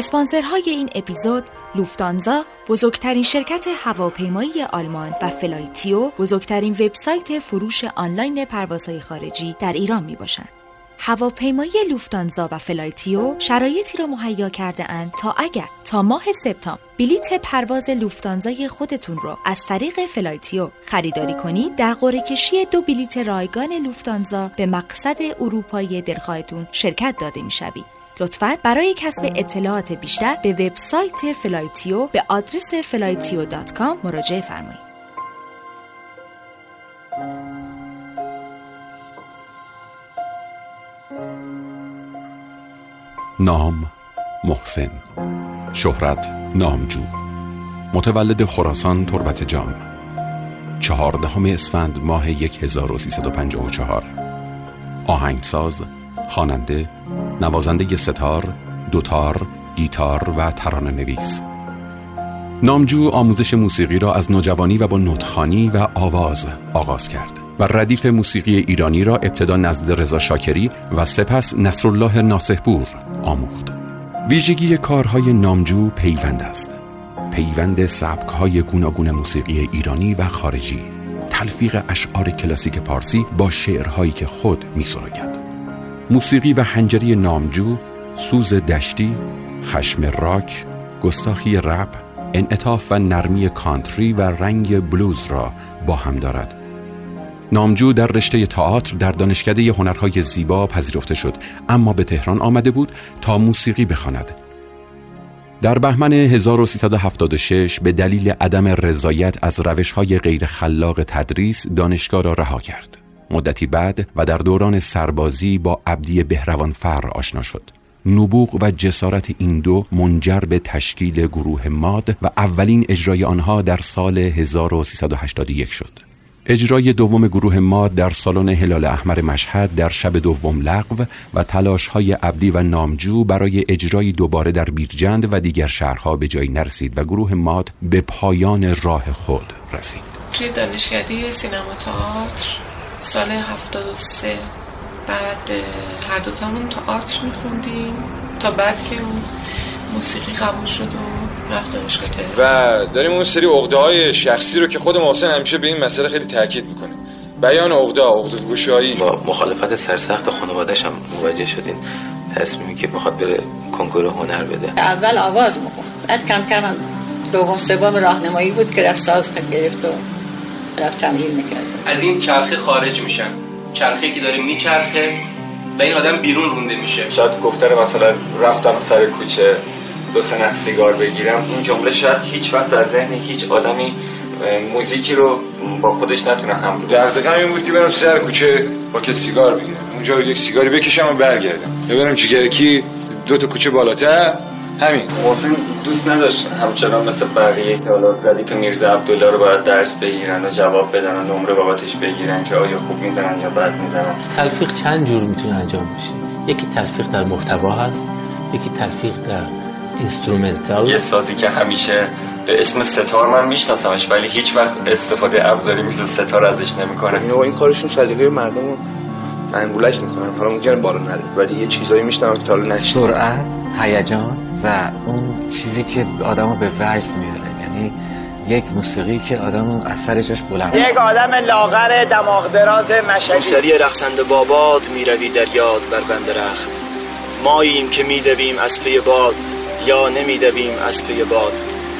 اسپانسرهای این اپیزود لوفتانزا بزرگترین شرکت هواپیمایی آلمان و فلایتیو بزرگترین وبسایت فروش آنلاین پروازهای خارجی در ایران می باشند. هواپیمایی لوفتانزا و فلایتیو شرایطی را مهیا کرده اند تا اگر تا ماه سپتامبر بلیت پرواز لوفتانزای خودتون رو از طریق فلایتیو خریداری کنید در قرعه کشی دو بلیت رایگان لوفتانزا به مقصد اروپایی دلخواهتون شرکت داده می‌شوید لطفا برای کسب اطلاعات بیشتر به وبسایت فلایتیو به آدرس flightio.com مراجعه فرمایید. نام محسن. شهرت نامجو. متولد خراسان تربت جام. چهاردهم اسفند ماه 1354 آهنگساز خواننده نوازنده ستار، دوتار، گیتار و ترانه نویس. نامجو آموزش موسیقی را از نوجوانی و با نوتخانی و آواز آغاز کرد و ردیف موسیقی ایرانی را ابتدا نزد رضا شاکری و سپس نصرالله ناسهپور آموخت. ویژگی کارهای نامجو پیوند است. پیوند سبکهای گوناگون موسیقی ایرانی و خارجی تلفیق اشعار کلاسیک پارسی با شعرهایی که خود می موسیقی و هنجری نامجو سوز دشتی خشم راک گستاخی رپ انعطاف و نرمی کانتری و رنگ بلوز را با هم دارد نامجو در رشته تئاتر در دانشکده هنرهای زیبا پذیرفته شد اما به تهران آمده بود تا موسیقی بخواند. در بهمن 1376 به دلیل عدم رضایت از روشهای غیر خلاق تدریس دانشگاه را رها کرد. مدتی بعد و در دوران سربازی با عبدی بهروان فر آشنا شد. نبوغ و جسارت این دو منجر به تشکیل گروه ماد و اولین اجرای آنها در سال 1381 شد. اجرای دوم گروه ماد در سالن هلال احمر مشهد در شب دوم لغو و تلاش های عبدی و نامجو برای اجرای دوباره در بیرجند و دیگر شهرها به جایی نرسید و گروه ماد به پایان راه خود رسید. توی دانشکده سینما تئاتر؟ سال 73 بعد هر دوتامون تئاتر میخوندیم. تا بعد که اون موسیقی قبول شد و رفت دانشگاه و داریم اون سری عقده های شخصی رو که خود محسن همیشه به این مسئله خیلی تاکید می‌کنه بیان عقده عقده گوشایی. با مخالفت سرسخت خانواده‌اش هم مواجه شدین. تصمیمی که بخواد بره کنکور هنر بده. اول آواز می‌خوند بعد کم کم دوم سوم راهنمایی بود که رفت ساز گرفت و رفت تمرین می‌کرد. از این چرخه خارج میشن. چرخه که داره میچرخه و این آدم بیرون رونده میشه. شاید گفتن مثلا رفتم سر کوچه دو سه سیگار بگیرم. این جمله شاید هیچ وقت در ذهن هیچ آدمی موزیکی رو با خودش نتونه هم دقیقا این بود که برم سر کوچه با که سیگار بگیرم. اونجا یک سیگاری بکشم و برگردم. ببینم چیگرکی دو تا کوچه بالاتر همین. محسن دوست نداشت همچنان مثل بقیه که حالا ردیف میرزا عبدالله رو باید درس بگیرن و جواب بدن و نمره بابتش بگیرن که آیا خوب می‌زنن یا بد می‌زنن. تلفیق چند جور می‌تونه انجام بشه؟ یکی تلفیق در محتوا هست یکی تلفیق در اینسترومنتال یه سازی که همیشه به اسم ستار من میشناسمش ولی هیچ وقت استفاده ابزاری مثل ستار ازش نمی‌کنه. این کارشون سلیقه مردم رو انگولک می‌کنن حالا ممکنه بالا نره. ولی یه چیزایی میشنم که حالا نشید سرعت؟ هیجان و اون چیزی که آدمو به وجد میاره. یعنی یک موسیقی که آدم از سر جاش بلند یک آدم لاغر دماغ دراز مشهدی سری رخصند باباد می‌روی در یاد بر بند رخت. ماییم که میدویم از پی باد یا نمیدویم از پی باد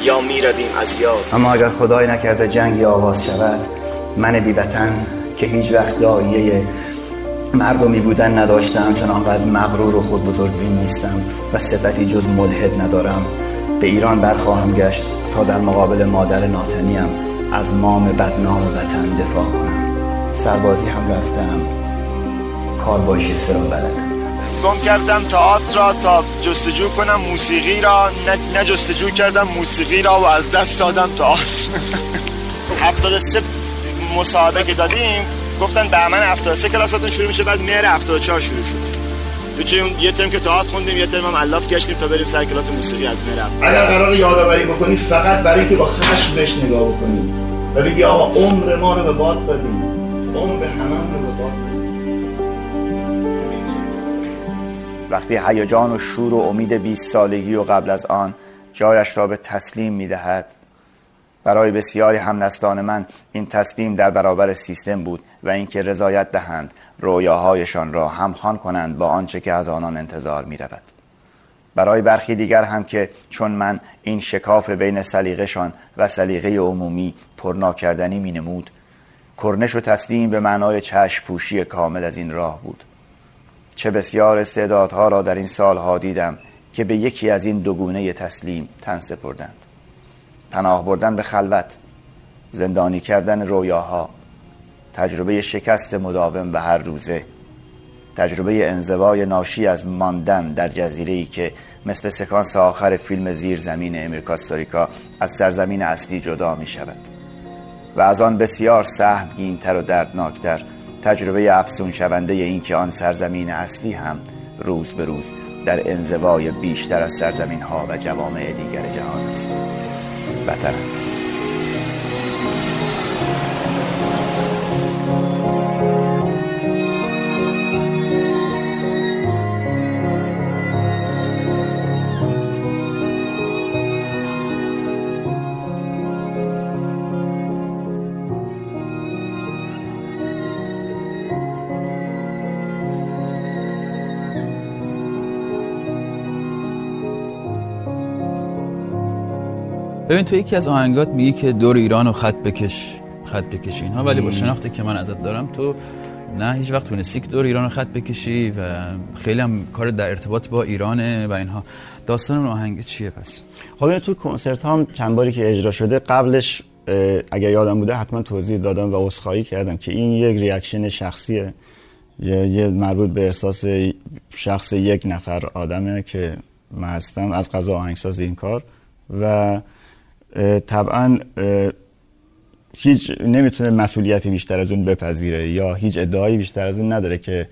یا می‌رویم از یاد. اما اگر خدای نکرده جنگی آغاز شود من بی که هیچ وقت دایه مردمی بودن نداشتم چون آنقدر مغرور و خود بزرگبین نیستم و صفتی جز ملحد ندارم. به ایران برخواهم گشت تا در مقابل مادر ناتنیم از مام بدنام وطن دفاع کنم. سربازی هم رفتم. کار با جسه را بلدم گم کردم تئاتر را تا جستجو کنم موسیقی را. نه جستجو کردم موسیقی را و از دست دادم تئاتر. 73 مصاحبه که دادیم گفتن بهمن 73 کلاساتون شروع میشه بعد مهر 74 شروع شد. چون یه ترم که تئاتر خوندیم یه ترم هم الاف گشتیم تا بریم سر کلاس موسیقی از مهر اگر قرار یادآوری بکنی فقط برای اینکه با خشم بهش نگاه بکنی. و بگی آقا عمر ما رو به باد دادیم عمر همه رو به باد وقتی هیجان و شور و امید 20 سالگی و قبل از آن جایش را به تسلیم می دهد برای بسیاری هم نسلان من این تسلیم در برابر سیستم بود و اینکه رضایت دهند رویاهایشان را همخوان کنند با آنچه که از آنان انتظار می رود. برای برخی دیگر هم که چون من این شکاف بین سلیقهشان و سلیقه عمومی پرناکردنی می نمود کرنش و تسلیم به معنای چشم پوشی کامل از این راه بود چه بسیار استعدادها را در این سالها دیدم که به یکی از این دوگونه تسلیم تن سپردند پناه بردن به خلوت زندانی کردن رویاها تجربه شکست مداوم و هر روزه تجربه انزوای ناشی از ماندن در جزیره ای که مثل سکانس آخر فیلم زیر زمین امریکاستوریکا از سرزمین اصلی جدا می شود و از آن بسیار سهمگینتر و دردناکتر تجربه افسون شونده این که آن سرزمین اصلی هم روز به روز در انزوای بیشتر از سرزمین ها و جوامع دیگر جهان است. وطنت ببین تو یکی از آهنگات میگی که دور ایران و خط بکش خط بکشی اینها ولی با شناختی که من ازت دارم تو نه هیچ وقت تونستی که دور ایران رو خط بکشی و خیلی هم کار در ارتباط با ایرانه و اینها. داستان اون آهنگ چیه پس؟ خب تو کنسرت هم چند باری که اجرا شده قبلش اگر یادم بوده حتما توضیح دادم و عذرخواهی کردم که این یک reaction شخصیه. یه مربوط به احساس شخص یک نفر آدمه که من هستم از قضا آهنگساز این کار و طبعا هیچ نمی‌تونه مسئولیتی بیشتر از اون بپذیره یا هیچ ادعایی بیشتر از اون نداره که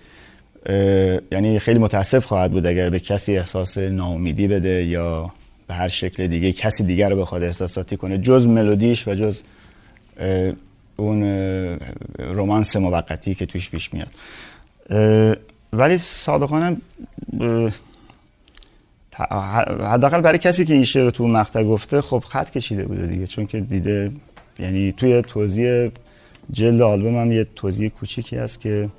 یعنی خیلی متاسف خواهد بود اگر به کسی احساس ناامیدی بده یا به هر شکل دیگه کسی دیگر رو بخواد احساساتی کنه جز ملودیش و جز اون رومانس موقتی که توش پیش میاد. ولی صادقانه حداقل برای کسی که این شعر تو مقطع گفته خب خط کشیده بوده دیگه چون که دیده یعنی توی توضیح جلد آلبوم هم یه توضیح کوچیکی هست که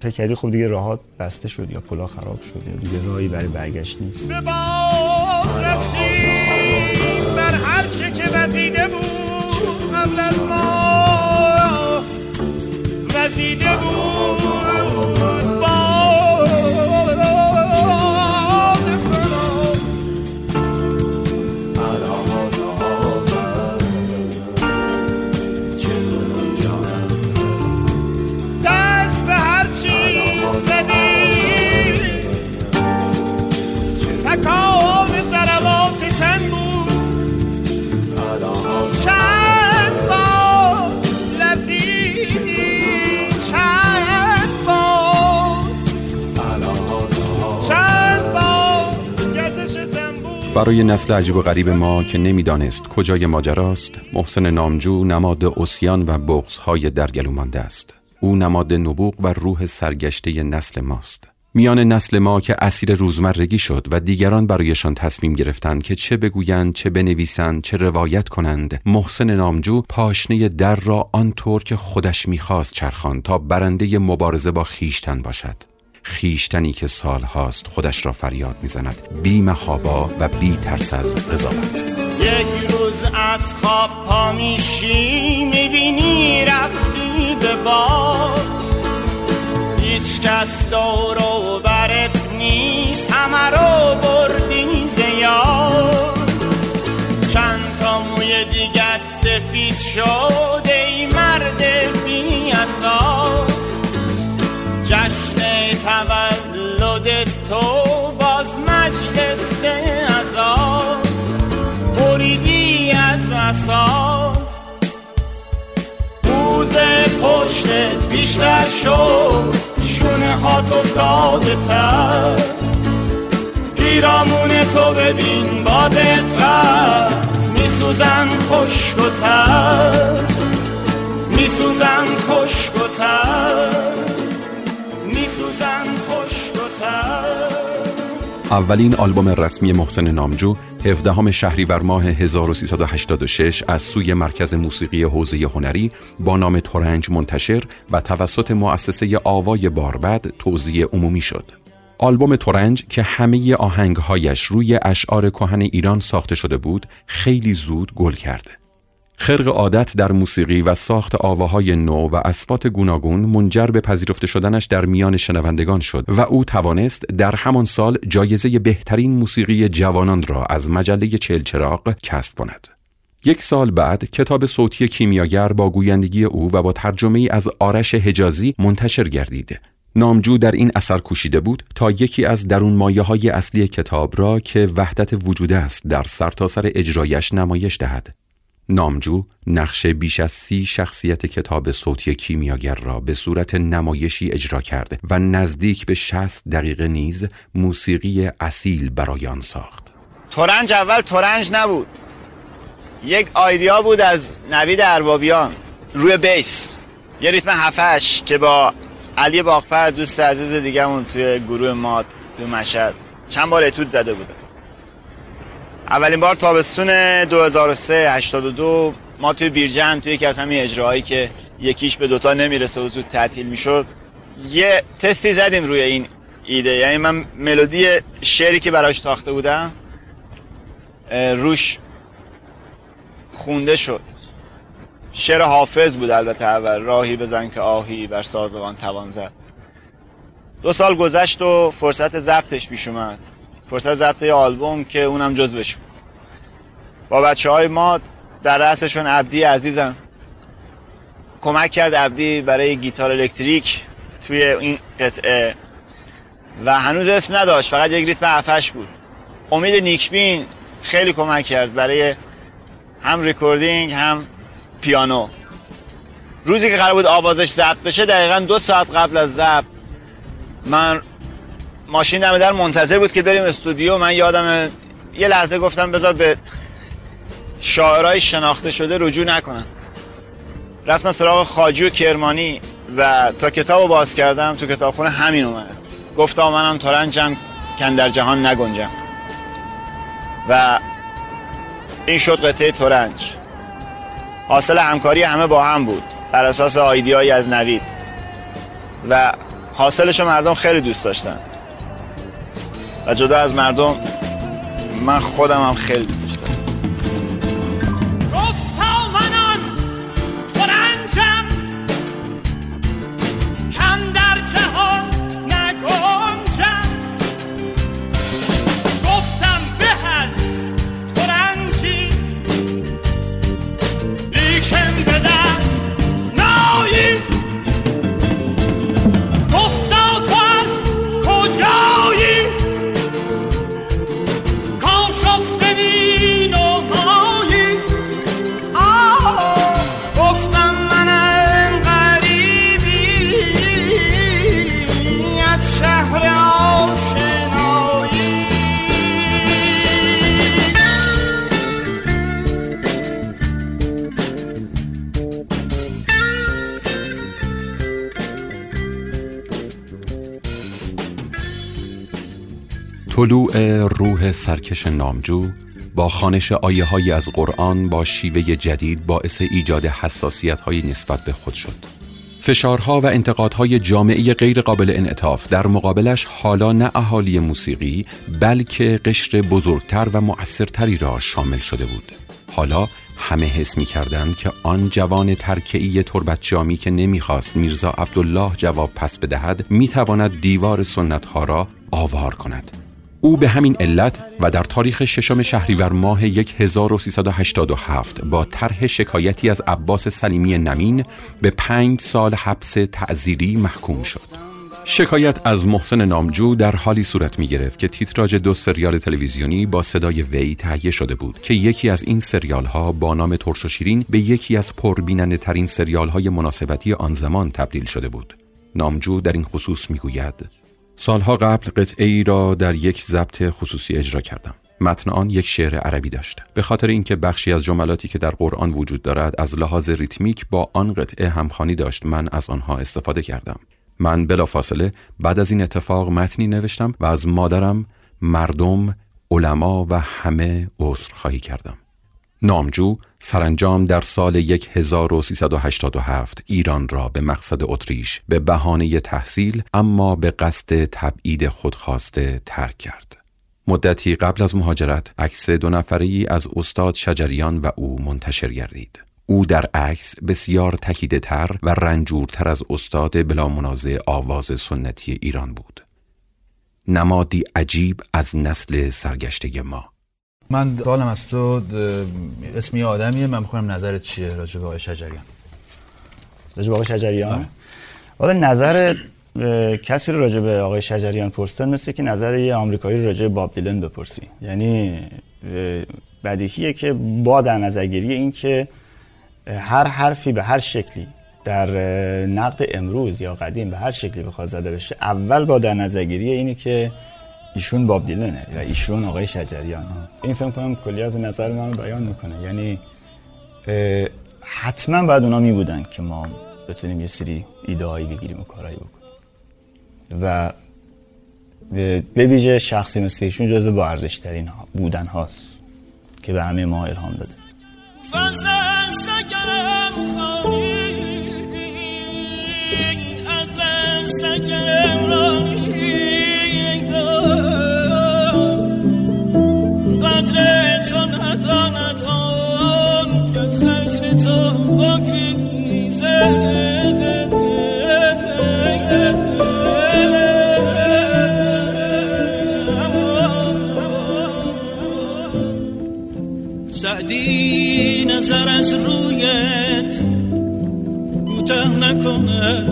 فکر کردی خب دیگه راهات بسته شد یا پلا خراب شد یا دیگه راهی برای برگشت نیست. بر هر چه که وزیده بود قبل از ما. وزیده بود برای نسل عجیب و غریب ما که نمی‌دانست کجای ماجراست محسن نامجو نماد اسیان و بغزهای در گلو مانده است. او نماد نبوغ و روح سرگشته نسل ماست. میان نسل ما که اسیر روزمرگی شد و دیگران برایشان تصمیم گرفتند که چه بگویند چه بنویسند چه روایت کنند محسن نامجو پاشنه در را آنطور که خودش می‌خواست چرخان تا برنده مبارزه با خیشتن باشد. خیشتنی که سال هاست خودش را فریاد می‌زند. بی محابا و بی ترس از قضاوت یک روز از خواب پا میشی می‌بینی رفتی به باد. هیچ کس دور و برت نیست همه رو بردی زیاد. چند تا موی دیگر سفید شد ای مرد بی جشن تولد تو باز مجلس ازاست بریدی از اساس. بوز پشتت بیشتر شد. شونه هات افتاده تر. پیرامون تو ببین با دقت. میسوزن خشک و تر. میسوزن خشک و تر. اولین آلبوم رسمی محسن نامجو 17 شهریور ماه 1386 از سوی مرکز موسیقی حوزه هنری با نام تورنج منتشر و توسط مؤسسه آوای باربد توزیع عمومی شد. آلبوم تورنج که همه آهنگهایش روی اشعار کهن ایران ساخته شده بود خیلی زود گل کرده. خرق عادت در موسیقی و ساخت آواهای نو و اسفات گوناگون منجر به پذیرفته شدنش در میان شنوندگان شد و او توانست در همان سال جایزه بهترین موسیقی جوانان را از مجله چلچراغ کسب کند. یک سال بعد کتاب صوتی کیمیاگر با گویندگی او و با ترجمه از آرش حجازی منتشر گردید نامجو در این اثر کوشیده بود تا یکی از درون مایه های اصلی کتاب را که وحدت وجود است در سرتاسر سر اجرایش نمایش دهد. نامجو نقش بیش از سی شخصیت کتاب صوتی کیمیاگر را به صورت نمایشی اجرا کرده و نزدیک به 60 دقیقه نیز موسیقی اصیل برای آن ساخت. تورنج اول تورنج نبود. یک آیدیا بود از نوید اربابیان روی بیس. یه ریتم هفش که با علی باغفر دوست عزیز دیگهمون توی گروه ماد توی مشهد چند بار اتود زده بوده اولین بار تابستون 2003 82 ما توی بیرجن توی یکی از همین اجراهایی که یکیش به دوتا نمی‌رسه و زود تعطیل می‌شد یه تستی زدیم روی این ایده. یعنی من ملودی شعری که براش ساخته بودم روش خونده شد. شعر حافظ بود البته اول. راهی بزن که آهی بر سازوان توان زد. دو سال گذشت و فرصت ضبطش پیش اومد. فرصت ضبط آلبوم که اونم جز بود. با بچه های ما در رأسشون عبدی عزیزم. کمک کرد عبدی برای گیتار الکتریک توی این قطعه. و هنوز اسم نداشت فقط یک ریتم عفش بود. امید نیکبین خیلی کمک کرد برای هم recording هم پیانو. روزی که قرار بود آوازش ضبط بشه دقیقا دو ساعت قبل از ضبط من ماشین دم در منتظر بود که بریم استودیو. من یادم یه لحظه گفتم بذار به شاعرای شناخته شده رجوع نکنم. رفتم سراغ خاجی کرمانی و تا کتاب باز کردم تو کتابخونه همین اومد. گفتم منم تارنجم کن در جهان نگنجم. و این شد قطعه تورنج حاصل همکاری همه با هم بود. بر اساس آیدیایی از نوید. و حاصلش مردم خیلی دوست داشتن. و جدا از مردم من خودم هم خیلی دوست داشتم طلوع روح سرکش نامجو با خانش آیه های از قرآن با شیوه جدید باعث ایجاد حساسیت های نسبت به خود شد. فشارها و انتقادهای جامعه غیر قابل انعطاف در مقابلش حالا نه اهالی موسیقی بلکه قشر بزرگتر و مؤثرتری را شامل شده بود. حالا همه حس می کردند که آن جوان ترکعی تربت جامی که نمی‌خواست میرزا عبدالله جواب پس بدهد می‌تواند دیوار سنت ها را آوار کند. او به همین علت و در تاریخ ششم شهریور ماه 1387 با طرح شکایتی از عباس سلیمی نمین به پنج سال حبس تعذیری محکوم شد. شکایت از محسن نامجو در حالی صورت می گرفت که تیتراژ دو سریال تلویزیونی با صدای وی تهیه شده بود که یکی از این سریال ها با نام ترش و شیرین به یکی از پربیننده ترین سریال های مناسبتی آن زمان تبدیل شده بود. نامجو در این خصوص می گوید سالها قبل قطعه ای را در یک ضبط خصوصی اجرا کردم. متن آن یک شعر عربی داشت. به خاطر اینکه بخشی از جملاتی که در قرآن وجود دارد از لحاظ ریتمیک با آن قطعه همخوانی داشت من از آنها استفاده کردم. من بلافاصله بعد از این اتفاق متنی نوشتم و از مادرم مردم علما و همه عذرخواهی کردم. نامجو سرانجام در سال 1387 ایران را به مقصد اتریش به بهانه تحصیل اما به قصد تبعید خودخواسته ترک کرد. مدتی قبل از مهاجرت عکس دو نفری از استاد شجریان و او منتشر گردید. او در عکس بسیار تکیده تر و رنجورتر از استاد بلا منازع آواز سنتی ایران بود. نمادی عجیب از نسل سرگشته ما من سوالم از تو اسمی آدمیه من می‌خونم نظرت چیه راجع به آقای شجریان؟ راجع به آقای شجریان؟ حالا نظر کسی رو راجع به آقای شجریان پرستن مثل که نظر یه آمریکایی رو راجع به باب دیلن بپرسی. یعنی بدیهیه که با در نظرگیری این که هر حرفی به هر شکلی در نقد امروز یا قدیم به هر شکلی بخواد زده بشه اول با در نظرگیری اینی که ایشون باب دیلنه و ایشون آقای شجریان. این فهم کنم کلیات نظر من رو بیان می‌کنه. یعنی حتما باید اونا می بودن که ما بتونیم یه سری ایده هایی بگیریم و کارهایی بکنیم. و به ویژه شخصی مثل ایشون جزو با ارزش ترین بودن هاست که به همه ما الهام داده. نظر از رویت کوتاه نکند.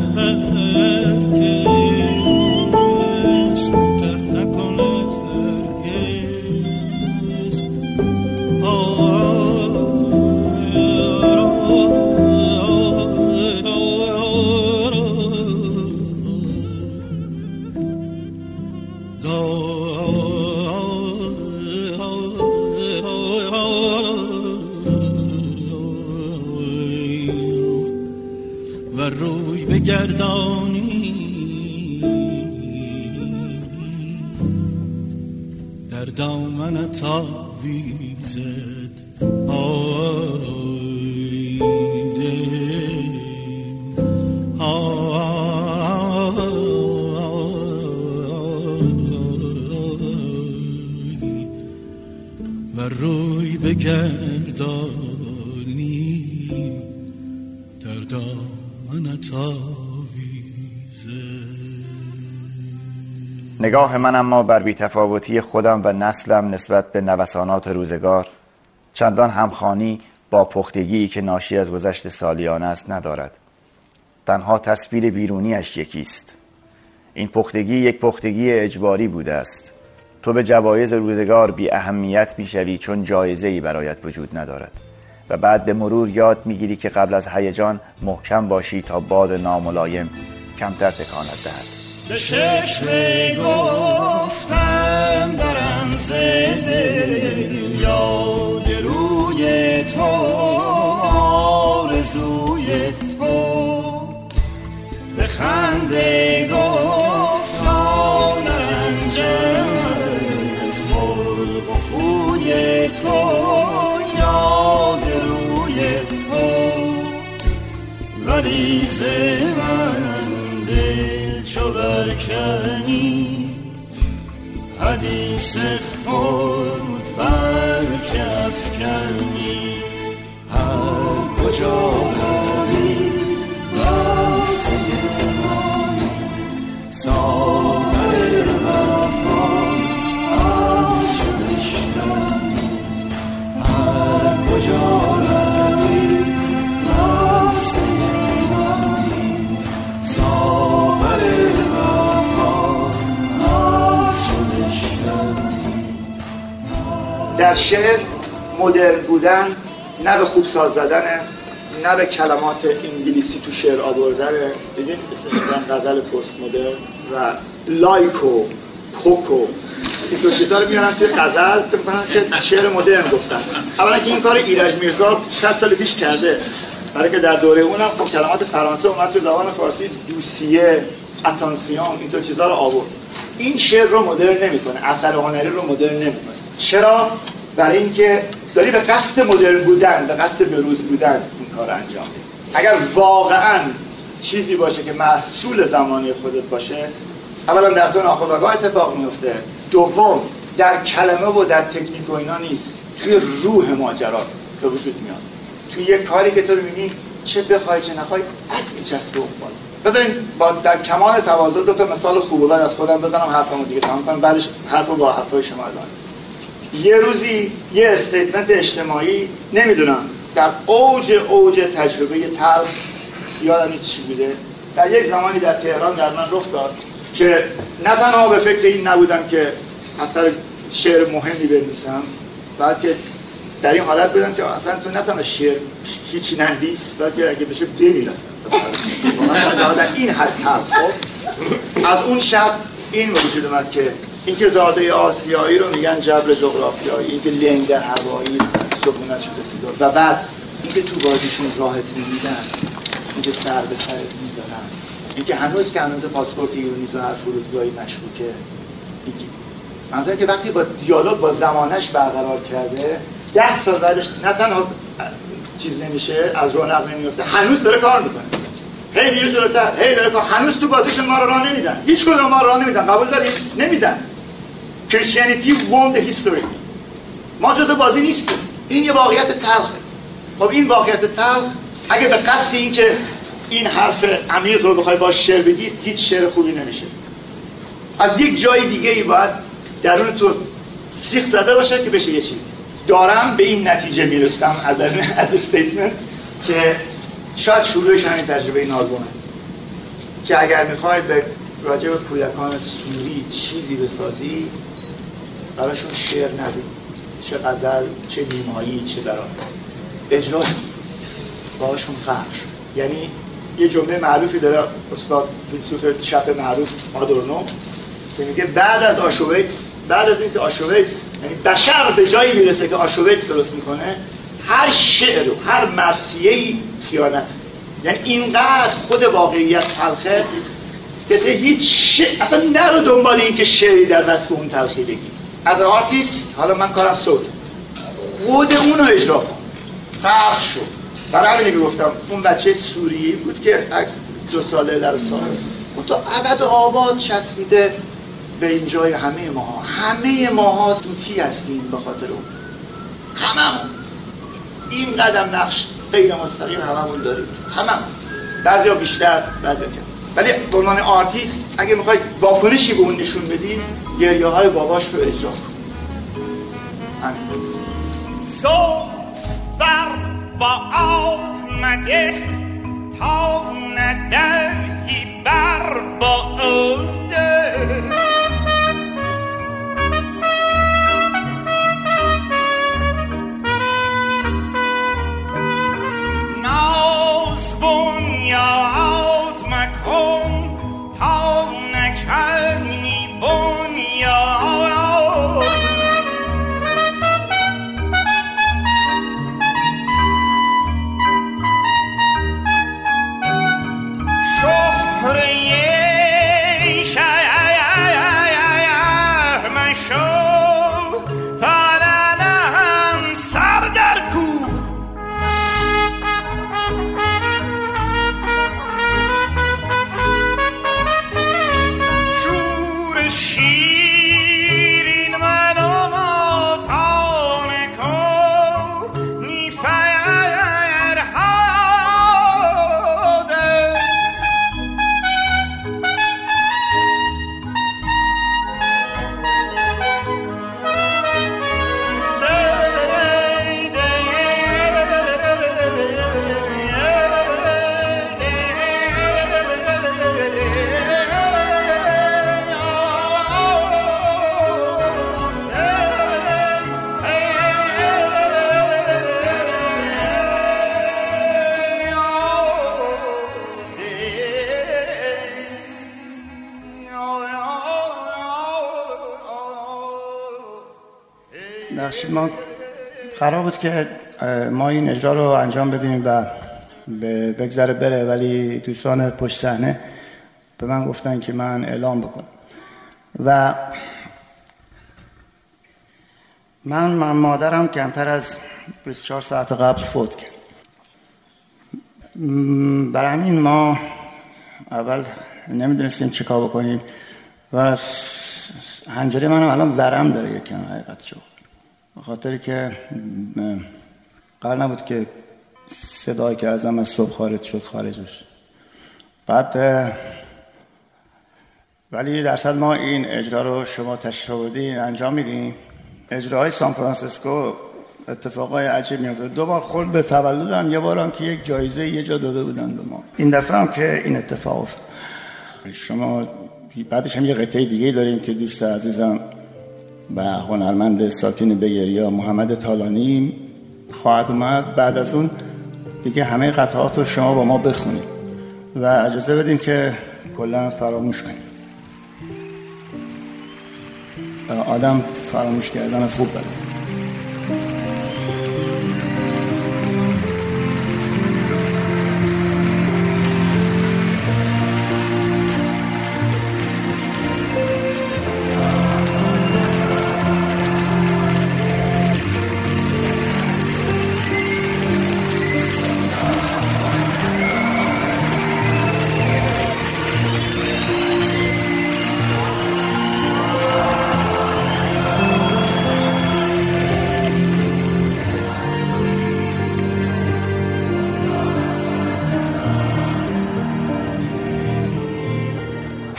نگاه من اما بر بیتفاوتی خودم و نسلم نسبت به نوسانات روزگار. چندان همخانی با پختگی که ناشی از گذشت سالیان است ندارد. تنها تصویر بیرونیش یکیست. این پختگی یک پختگی اجباری بوده است. تو به جوایز روزگار بی اهمیت می‌شوی چون جایزه ای برایت وجود ندارد. و بعد به مرور یاد می‌گیری که قبل از هیجان محکم باشی تا باد ناملایم کمتر تکانت دهد. به شش گفتم برم زده یاد روی تو آرزوی تو. به خنده گفتم نرنجم از خلق و خوی تو یاد روی تو. ولی من چو برکنی. حدیث خود برکف کنی هر کجا روی بسته مانی در شعر مدرن بودن نه به خوب ساز زدنه نه به کلمات انگلیسی تو شعر آوردنه ببین اسمش غزل پست مدرن و لایکو پوکو. این دو چیزا رو میارن توی غزل فکر که شعر مدرن گفتن. اولا که این کار ایرج میرزا 100 سال پیش کرده. برای که در دوره اونم خب کلمات فرانسه اومد تو زبان فارسی دوسیه اتانسیون اینطور چیزها رو آورد. این شعر رو مدرن نمی‌کنه اثر هنری رو مدرن نمی‌کنه. چرا؟ برای اینکه داری به قصد مدرن بودن به قصد بروز بودن این کار انجام اگر واقعا چیزی باشه که محصول زمانی خودت باشه اولا در تو ناخودآگاه اتفاق میفته دوم در کلمه و در تکنیک و اینا نیست. توی روح ماجرا به وجود میاد. توی یه کاری که تو می‌بینی چه بخوای چه نخوای از میچسبه اون بذارین با در کمال تواضع دو تا مثال خوب از خودم بزنم حرفمو دیگه تمام کنم. بعدش حرفو با حرفای شما ادامه یه روزی یه استیتمنت اجتماعی نمی‌دونم. در اوج اوج تجربه تلخ یادم نیست چی بوده. در یک زمانی در تهران در من رخ داد که نه تنها به فکر این نبودم که اثر شعر مهمی بنویسم بلکه در این حالت بودم که اصلا تو نه تنها شعر هیچی ننویس بلکه اگه بشه بمیرسم در این حد تلخ. خب از اون شب این وجود اومد که اینکه زاده آسیایی رو میگن جبر جغرافیایی اینکه لنگ هوایی شده سیگار و بعد اینکه تو بازیشون راحت نمیدن اینکه سر به سر می‌ذارن. اینکه هنوز که هنوز پاسپورت ایرانی تو هر فرودگاهی مشکوکه. میگی منظورم که وقتی با دیالوگ با زمانش برقرار کرده ده سال بعدش نه تنها چیز نمیشه از رونق نمیفته هنوز داره کار می‌کنه. هی میره جلوتر هی داره کار هنوز تو بازیشون ما رو راه نمیدن. هیچ کدوم ما رو راه نمیدن. قبول داریم نمیدن. کریستیانیتی وون هیستوری ما جز بازی نیستیم. این یه واقعیت تلخه. خب این واقعیت تلخ اگه به قصد این که این حرف عمیق رو بخوای با شعر بگی هیچ شعر خوبی نمیشه. از یک جای دیگه ای باید درون تو سیخ زده باشه که بشه یه چیزی. دارم به این نتیجه می‌رسم از از استیتمنت که شاید شروعش همین تجربه این آلبومه که اگر می‌خوای به راجع به کودکان سوری چیزی بسازی براشون شعر ندی چه غزل چه نیمایی چه برای. اجرا باشون فرق شد. یعنی یه جمله معروفی داره استاد فیلسوف شب معروف آدورنو که میگه بعد از آشویتس بعد از اینکه آشویتس یعنی بشر به جایی می‌رسه که آشویتس درست می‌کنه هر شعر و هر مرسیه خیانت. یعنی اینقدر خود واقعیت تلخه که هیچ شعر اصلا نرو دنبال این که شعری در وصف اون تلخی بگی. از آرتیست حالا من کارم صوت. خود اون رو اجرا کن. فرق شد. برای همینه گفتم اون بچه سوریی بود که عکس دو ساله در سال اون تا ابد آباد چسبیده به این جای همه ماها. همه ماها سوتی هستیم به خاطر اون. همه این قدم نقش غیر مستقیم هممون داریم همه بعضی ها بیشتر بعضی ها کم. ولی به عنوان آرتیست اگه می‌خوای واکنشی به اون نشون بدی گریه های باباش رو اجرا همین. با آمده تا ندهی بر با ناز قرار بود که ما این اجرا رو انجام بدیم و بگذره بره ولی دوستان پشت صحنه به من گفتن که من اعلام بکنم. و من, من مادرم کمتر از 24 ساعت قبل فوت کرد. برای همین ما اول نمی‌دونستیم چه کار بکنیم و هنجره منم الان ورم داره یکم حقیقت شد خاطر که قرار نبود که صدایی که ازم از صبح خارج شد خارج بشه. بعد ولی درصد ما این اجرا رو شما تشریف آوردین انجام میدیم اجراهای سان فرانسیسکو اتفاقای عجیب میفته دو بار خورد به تولدم یه بارم که یک جایزه یه جا داده بودن به ما. این دفعه هم که این اتفاق افتاد. شما بعدش هم یه قطعه دیگه داریم که دوست عزیزم و هنرمند ساکن بگریا محمد تالانی خواهد اومد. بعد از اون دیگه همه قطعات رو شما با ما بخونید و اجازه بدین که کلا فراموش کنیم. آدم فراموش کردن خوب بده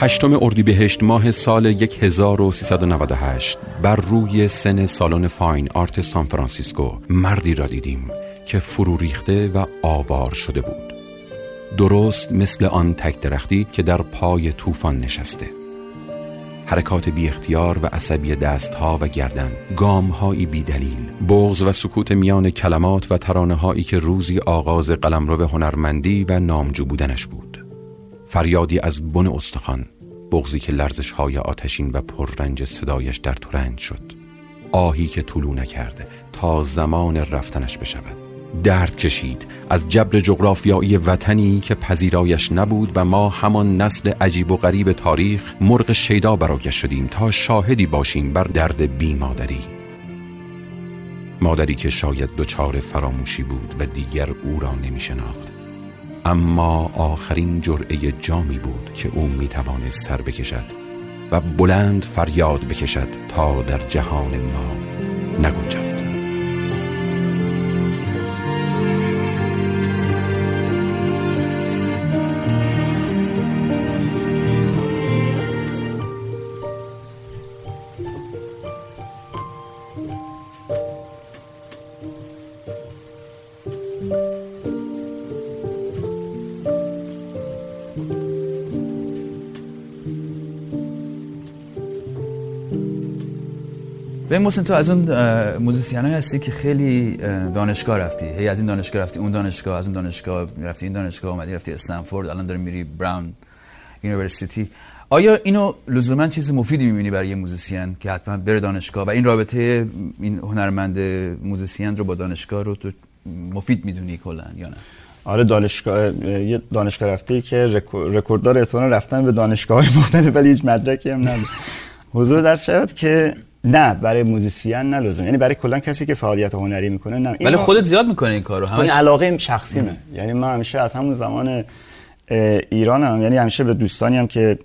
هشتم اردیبهشت ماه سال 1398 بر روی سن سالن Fine Art سان فرانسیسکو مردی را دیدیم که فرو ریخته و آوار شده بود. درست مثل آن تک درختی که در پای طوفان نشسته. حرکات بی اختیار و عصبی دستها و گردن گامهایی بی دلیل بغض و سکوت میان کلمات و ترانه هایی که روزی آغاز قلمرو هنرمندی و نامجو بودنش بود. فریادی از بن استخوان بغزی که لرزش های آتشین و پررنج صدایش در تورنج شد. آهی که طولو نکرده تا زمان رفتنش بشود. درد کشید از جبر جغرافیایی وطنی که پذیرایش نبود و ما همان نسل عجیب و غریب تاریخ مرغ شیدا برایش شدیم تا شاهدی باشیم بر درد بی مادری مادری که شاید دچار فراموشی بود و دیگر او را نمی شناخت اما آخرین جرعه جامی بود که او می توانست سر بکشد و بلند فریاد بکشد تا در جهان ما نگنجد. به محسن تو از اون موزیسین هستی که خیلی اه، دانشگاه رفتی هی از این دانشگاه رفتی اون دانشگاه از اون دانشگاه رفتی این دانشگاه اومدی رفتی استنفورد الان داری میری Brown University. آیا اینو لزوما چیز مفیدی می‌بینی برای یه موزیسین که حتما بره دانشگاه؟ و این رابطه این هنرمند موزیسین رو با دانشگاه رو تو مفید می‌دونی کلا یا نه؟ آره دانشگاه یه دانشگاه رفته که رکور- رکورددار احتمالاً رفتن به دانشگاه های مختلف ولی هیچ مدرکی هم نداره. حضور در شود که نه برای موزیسین نه لزوم. یعنی برای کلا کسی که فعالیت هنری می‌کنه نه. ولی خودت زیاد می‌کنه این کارو. همش علاقه شخصیمه. یعنی من همیشه از همون زمان ایرانم. یعنی همیشه به دوستانی هم که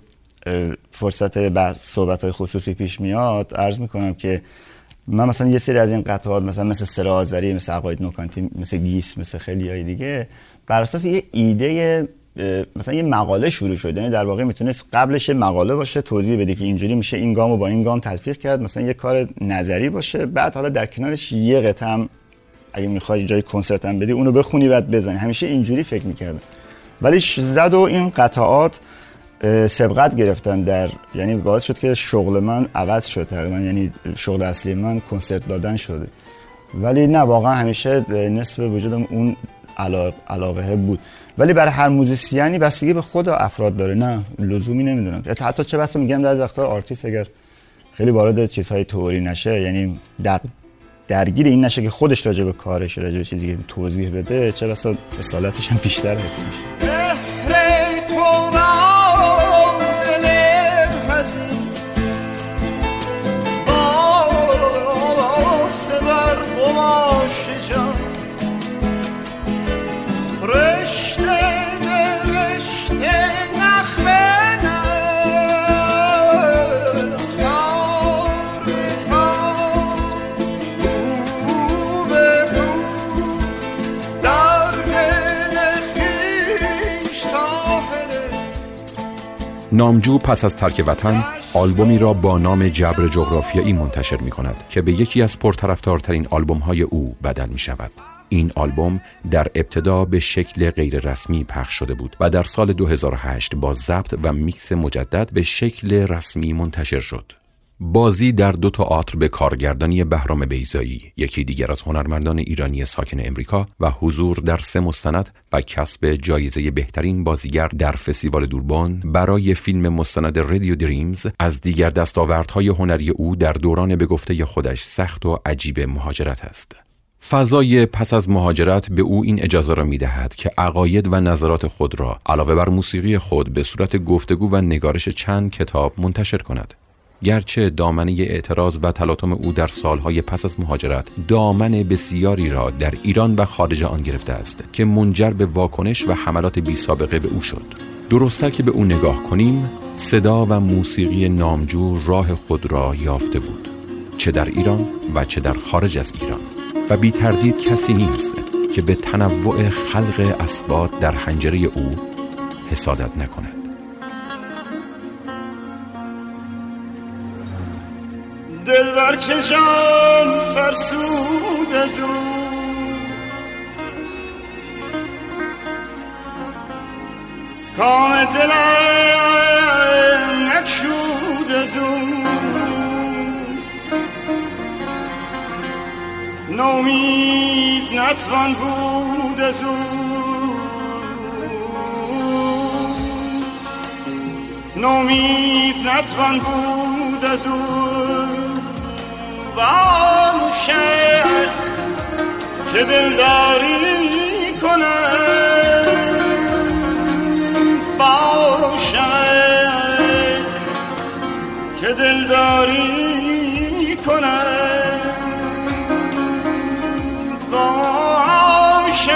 فرصت بحث صحبت های خصوصی پیش میاد عرض می‌کنم که من مثلا یه سری از این قطعات مثلا مثل سرا آذری مثل عقاید نوکانتی مثل گیس مثل خیلی های دیگه بر اساس یه ایده مثلا یه مقاله شروع شد یعنی در واقع می‌تونست قبلش مقاله باشه توضیح بده که اینجوری میشه این گامو با این گام تلفیق کرد مثلا یه کار نظری باشه بعد حالا در کنارش یه قطعه اگه می‌خوای جای کنسرت هم بدی اونو بخونی بعد بزنی. همیشه اینجوری فکر می‌کردم ولی زد و این قطعات سبقت گرفتن در یعنی باعث شد که شغل من عوض شد تقریبا یعنی شغل اصلی من کنسرت دادن شده. ولی نه واقعا همیشه نصف وجودم اون علاقه بود. ولی برای هر موزیسینی بستگی به خود افراد داره نه لزومی نمی‌دونم. حتی چه بسا میگم در وقتا آرتیست اگر خیلی وارد چیزهای تئوری نشه یعنی در درگیر این نشه که خودش راجع به کارش راجع به چیزی که توضیح بده چه بسا اصالتش هم بیشتر حفظ میشه. نامجو پس از ترک وطن آلبومی را با نام جبر جغرافیایی منتشر می کند که به یکی از پرطرفدارترین آلبوم های او بدل می شود. این آلبوم در ابتدا به شکل غیررسمی پخش شده بود و در سال 2008 با ضبط و میکس مجدد به شکل رسمی منتشر شد. بازی در دو تئاتر به کارگردانی بهرام بیضایی یکی دیگر از هنرمندان ایرانی ساکن امریکا و حضور در سه مستند و کسب جایزه بهترین بازیگر در فستیوال دوربان برای فیلم مستند Radio Dreams از دیگر دستاوردهای هنری او در دوران به گفته خودش سخت و عجیب مهاجرت است. فضای پس از مهاجرت به او این اجازه را می دهد که عقاید و نظرات خود را علاوه بر موسیقی خود به صورت گفتگو و نگارش چند کتاب منتشر کند. گرچه دامنه اعتراض و تلاطم او در سالهای پس از مهاجرت دامن بسیاری را در ایران و خارج آن گرفته است که منجر به واکنش و حملات بی سابقه به او شد. درستتر که به او نگاه کنیم صدا و موسیقی نامجو راه خود را یافته بود چه در ایران و چه در خارج از ایران. و بی تردید کسی نیست که به تنوع خلق اسبات در حنجره او حسادت نکند. که جان فرسود از او. کام دلم نکشود از او. نومید نتوان بود از او. نومید نتوان بود از او. باشد که دلداری که دلداری کنم باشد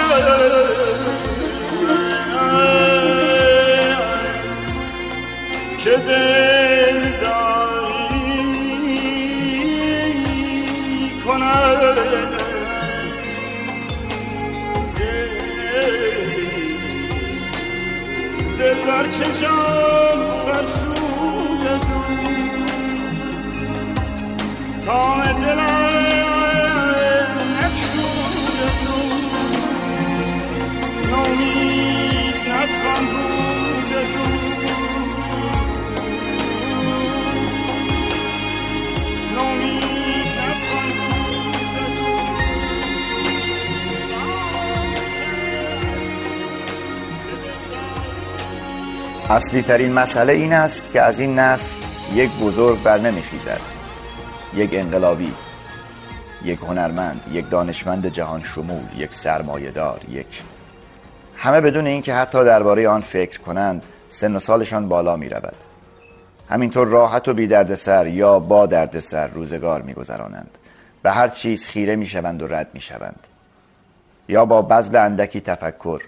که دلبر که جان فرسود از کام دلم نکشود نتوان بود اصلی ترین مسئله این است که از این نسل یک بزرگ بر نمیخیزد یک انقلابی یک هنرمند یک دانشمند جهان شمول یک سرمایهدار یک همه بدون اینکه حتی درباره آن فکر کنند سن و سالشان بالا می رود همینطور راحت و بی سر یا با دردسر روزگار می گذرانند به هر چیز خیره می شوند و رد می شوند یا با بذل اندکی تفکر.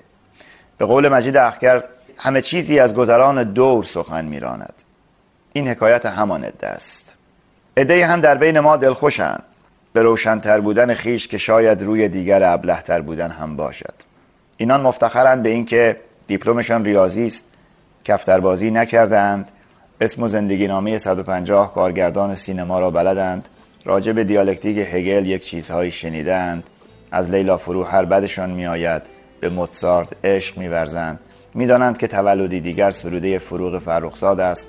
به قول مجید اخگر همه چیزی از گذران دور سخن میراند. این حکایت همان عده است. عده هم در بین ما دلخوشند. به روشنتر بودن خیش که شاید روی دیگر ابلهتر بودن هم باشد. اینان مفتخرند به اینکه دیپلمشان ریاضی است. کفتربازی نکردند. اسم و زندگی نامه 150 کارگردان سینما را بلدند. راجع به دیالکتیک هگل یک چیزهایی شنیدند. از لیلا فروهر بدشان میآید. به موتسارت عشق میورزند. می‌دانند که تولدی دیگر سروده فروغ فرخزاد است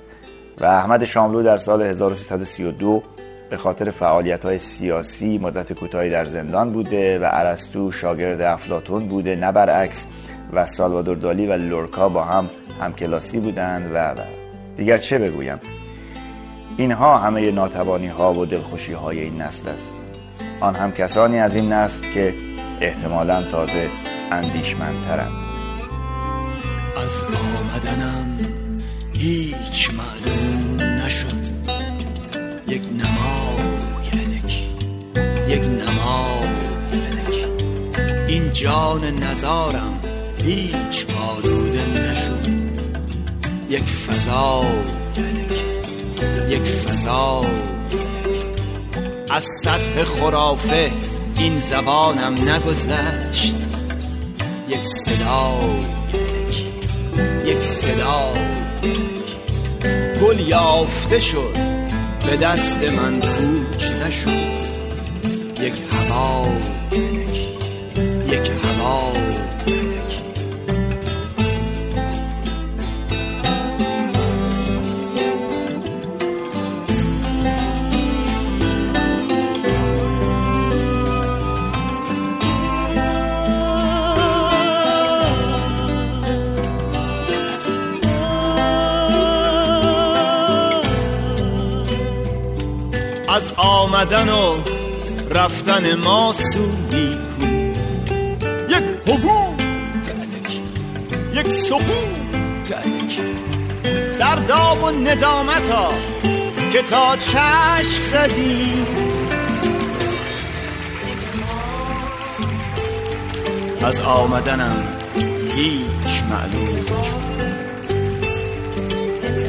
و احمد شاملو در سال 1332 به خاطر فعالیت های سیاسی مدت کوتاهی در زندان بوده و ارسطو شاگرد افلاتون بوده نه برعکس و سالوادور دالی و لورکا با هم همکلاسی بودند و, و. دیگر چه بگویم؟ اینها همه ناتوانی ها و دلخوشی های این نسل است. آن هم کسانی از این نسل که احتمالا تازه اندیشمندترند. از آمدنم هیچ معلوم نشد. یک نما یلکی یک نما یلکی این جان نزارم هیچ پالوده نشد. یک فضا یلکی یک فضا یلکی از سطح خرافه این زبانم نگذشت. یک صدا یک صدا. گل یافته شد به دست من کوچ نشد. یک هوا یک هوا. از آمدن و رفتن ما سودی کو یک حبوب یک سقوط در داغ و ندامت ها که تا چشم زدی. از آمدنم هیچ معلوم نشد.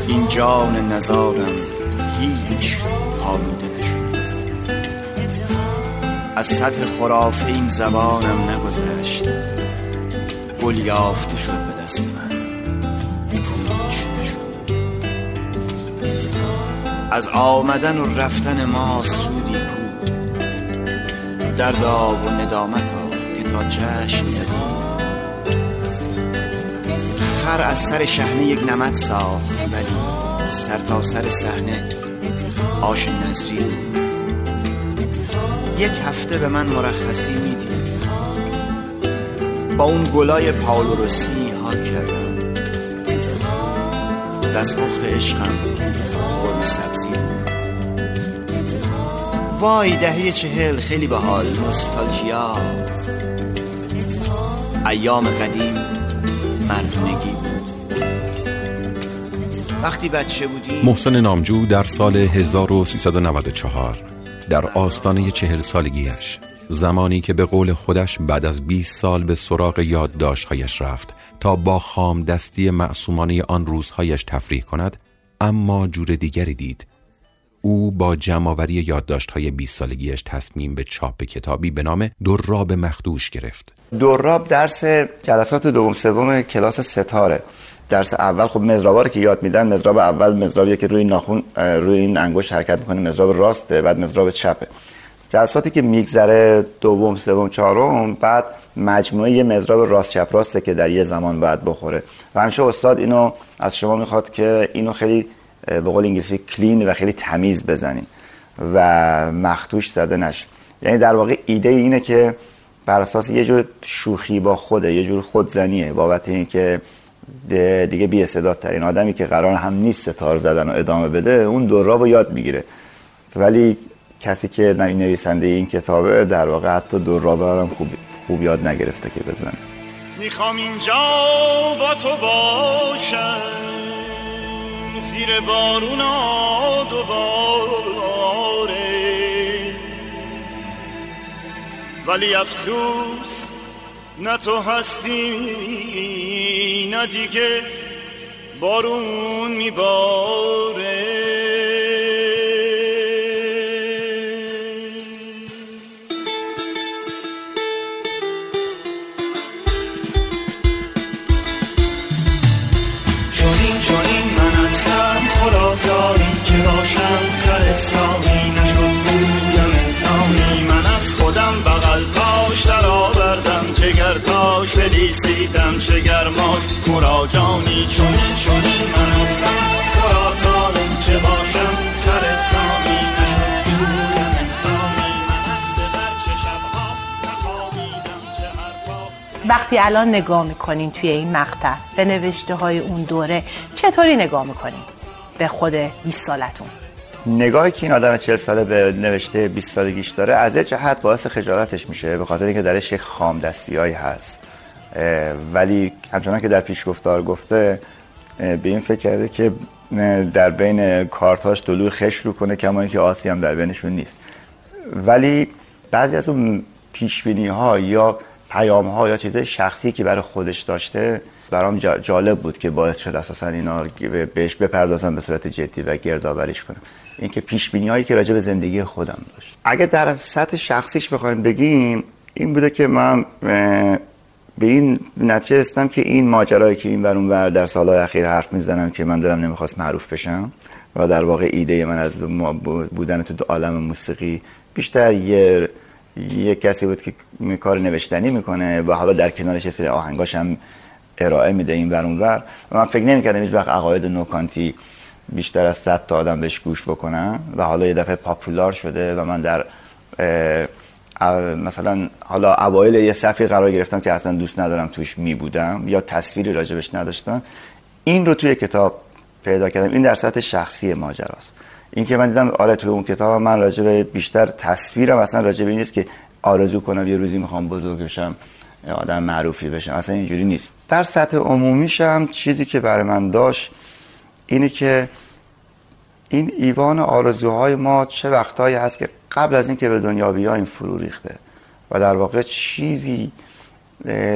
این جان نزارم از سطح خرافه این زبانم نگذشت. گل یافته شد به دست من. از آمدن و رفتن ما سودی کو. در داغ و ندامت ها که تا چشم زدیم خر از سر شهنه یک نمد ساخت ولی سر تا سر صحنه آش نظری بود. یک هفته به من مرخصی می‌دید با اون گلای پاولوروسی حال کردم. دستپخت عشقم قرم سبزی وای دهه چهل خیلی به حال نوستالژیا. ایام قدیم مردونگی بود. وقتی بچه بودیم محسن نامجو در سال 1394 در آستانه چهل سالگیش زمانی که به قول خودش بعد از 20 سال به سراغ یادداشت‌هایش رفت تا با خام دستی معصومانه آن روزهایش تفریح کند اما جور دیگری دید. او با جمعآوری یادداشت‌های 20 سالگیش تصمیم به چاپ کتابی به نام دراب مخدوش گرفت. دراب درس جلسات دوم سوم کلاس ستاره. درس اول خب مزرابا رو که یاد میدن مزراب اول مزرابیه که روی ناخون روی این انگشت حرکت می‌کنه. مزراب راسته بعد مزراب چپه. جلساتی که میگذره دوم سوم چهارم بعد مجموعه مزراب راست چپ راسته که در یه زمان باید بخوره. و همیشه استاد اینو از شما می‌خواد که اینو خیلی به قول انگلیسی کلین و خیلی تمیز بزنین و مختوش زده نشه. یعنی در واقع ایده اینه که بر اساس یه جور شوخی با خوده یه جور خودزنیه بابت اینکه دیگه بی ترین آدمی که قرار هم نیست ستار زدن و ادامه بده اون دوراب رو یاد می‌گیره. ولی کسی که نویسنده این کتابه در واقع حتی دوراب هم خوب, خوب یاد نگرفته که بزنه. می‌خوام اینجا با تو باشم زیر بارون دوباره. ولی افسوس نه تو هستی نه دیگه بارون میباره. گرماش مراجانی چونین چونین من که باشم انسانی من چه شبها نخوابیدم چه حرفا وقتی الان نگاه می‌کنین توی این مقطع به نوشته های اون دوره چطوری نگاه می‌کنین؟ به خود 20 سالتون. نگاهی که این آدم 40 ساله به نوشته 20 سالگیش داره از یه جهت باعث خجالتش میشه به خاطر اینکه درش یک خام دستیایی هست. ولی همچنان که در پیش گفتار گفته به این فکر کرده که در بین کارتاش دلوی خش رو کنه کما اینکه آسی هم در بینشون نیست. ولی بعضی از اون پیشبینی ها یا پیام ها یا چیزای شخصی که برای خودش داشته برام جالب بود که باعث شد اساسا اینا بهش بپردازم به صورت جدی و گردآوریش کنم اینکه پیش بینی هایی که راجع به زندگی خودم داشت. اگه در سطح شخصیش بخوایم بگیم این بوده که من به این نتیجه رسیدم که این ماجرایی که این بر اون ور در سالهای اخیر حرف می‌زنم که من دلم نمی‌خواست معروف بشم و در واقع ایده من از بودن تو عالم موسیقی بیشتر یه یه کسی بود که کار نوشتنی می‌کنه و حالا در کنارش یه سری آهنگاش هم ارائه میده این بر اون ور و من فکر نمی‌کردم هیچ وقت عقاید نوکانتی بیشتر از 100 تا آدم بهش گوش بکنم و حالا یه دفعه پاپولار شده و من در مثلا حالا اوایل یه صفی قرار گرفتم که اصلا دوست ندارم توش می بودم یا تصویری راجبش نداشتم این رو توی کتاب پیدا کردم. این در سطح شخصی ماجراست. این که من دیدم آره توی اون کتاب من راجب بیشتر تصویرم اصلا راجب نیست که آرزو کنم یه روزی می‌خوام بزرگ بشم آدم معروفی بشم. اصلا اینجوری نیست. در سطح عمومیشم چیزی که برای من داشت اینه که این ایوان آرزوهای ما چه وقتهایی هست که قبل از اینکه به دنیا بیایم فرو ریخته و در واقع چیزی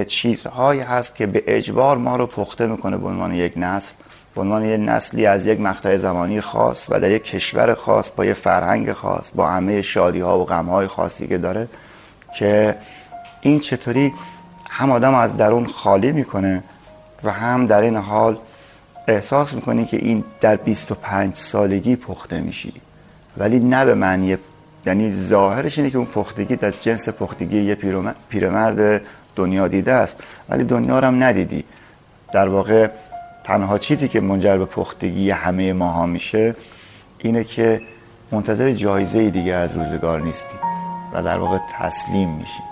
چیزهایی هست که به اجبار ما رو پخته می‌کنه به عنوان یک نسل به عنوان یک نسلی از یک مقطع زمانی خاص و در یک کشور خاص با یک فرهنگ خاص با همه شادی ها و غم های خاصی که داره که این چطوری هم آدم از درون خالی می‌کنه و هم در این حال احساس می‌کنی که این در 25 سالگی پخته میشی. ولی نه به معنی یعنی ظاهرش اینه که اون پختگی در جنس پختگی یه پیرمرد دنیا دیده است. ولی دنیا رو هم ندیدی. در واقع تنها چیزی که منجر به پختگی همه ماها میشه اینه که منتظر جایزه دیگه از روزگار نیستی و در واقع تسلیم میشی.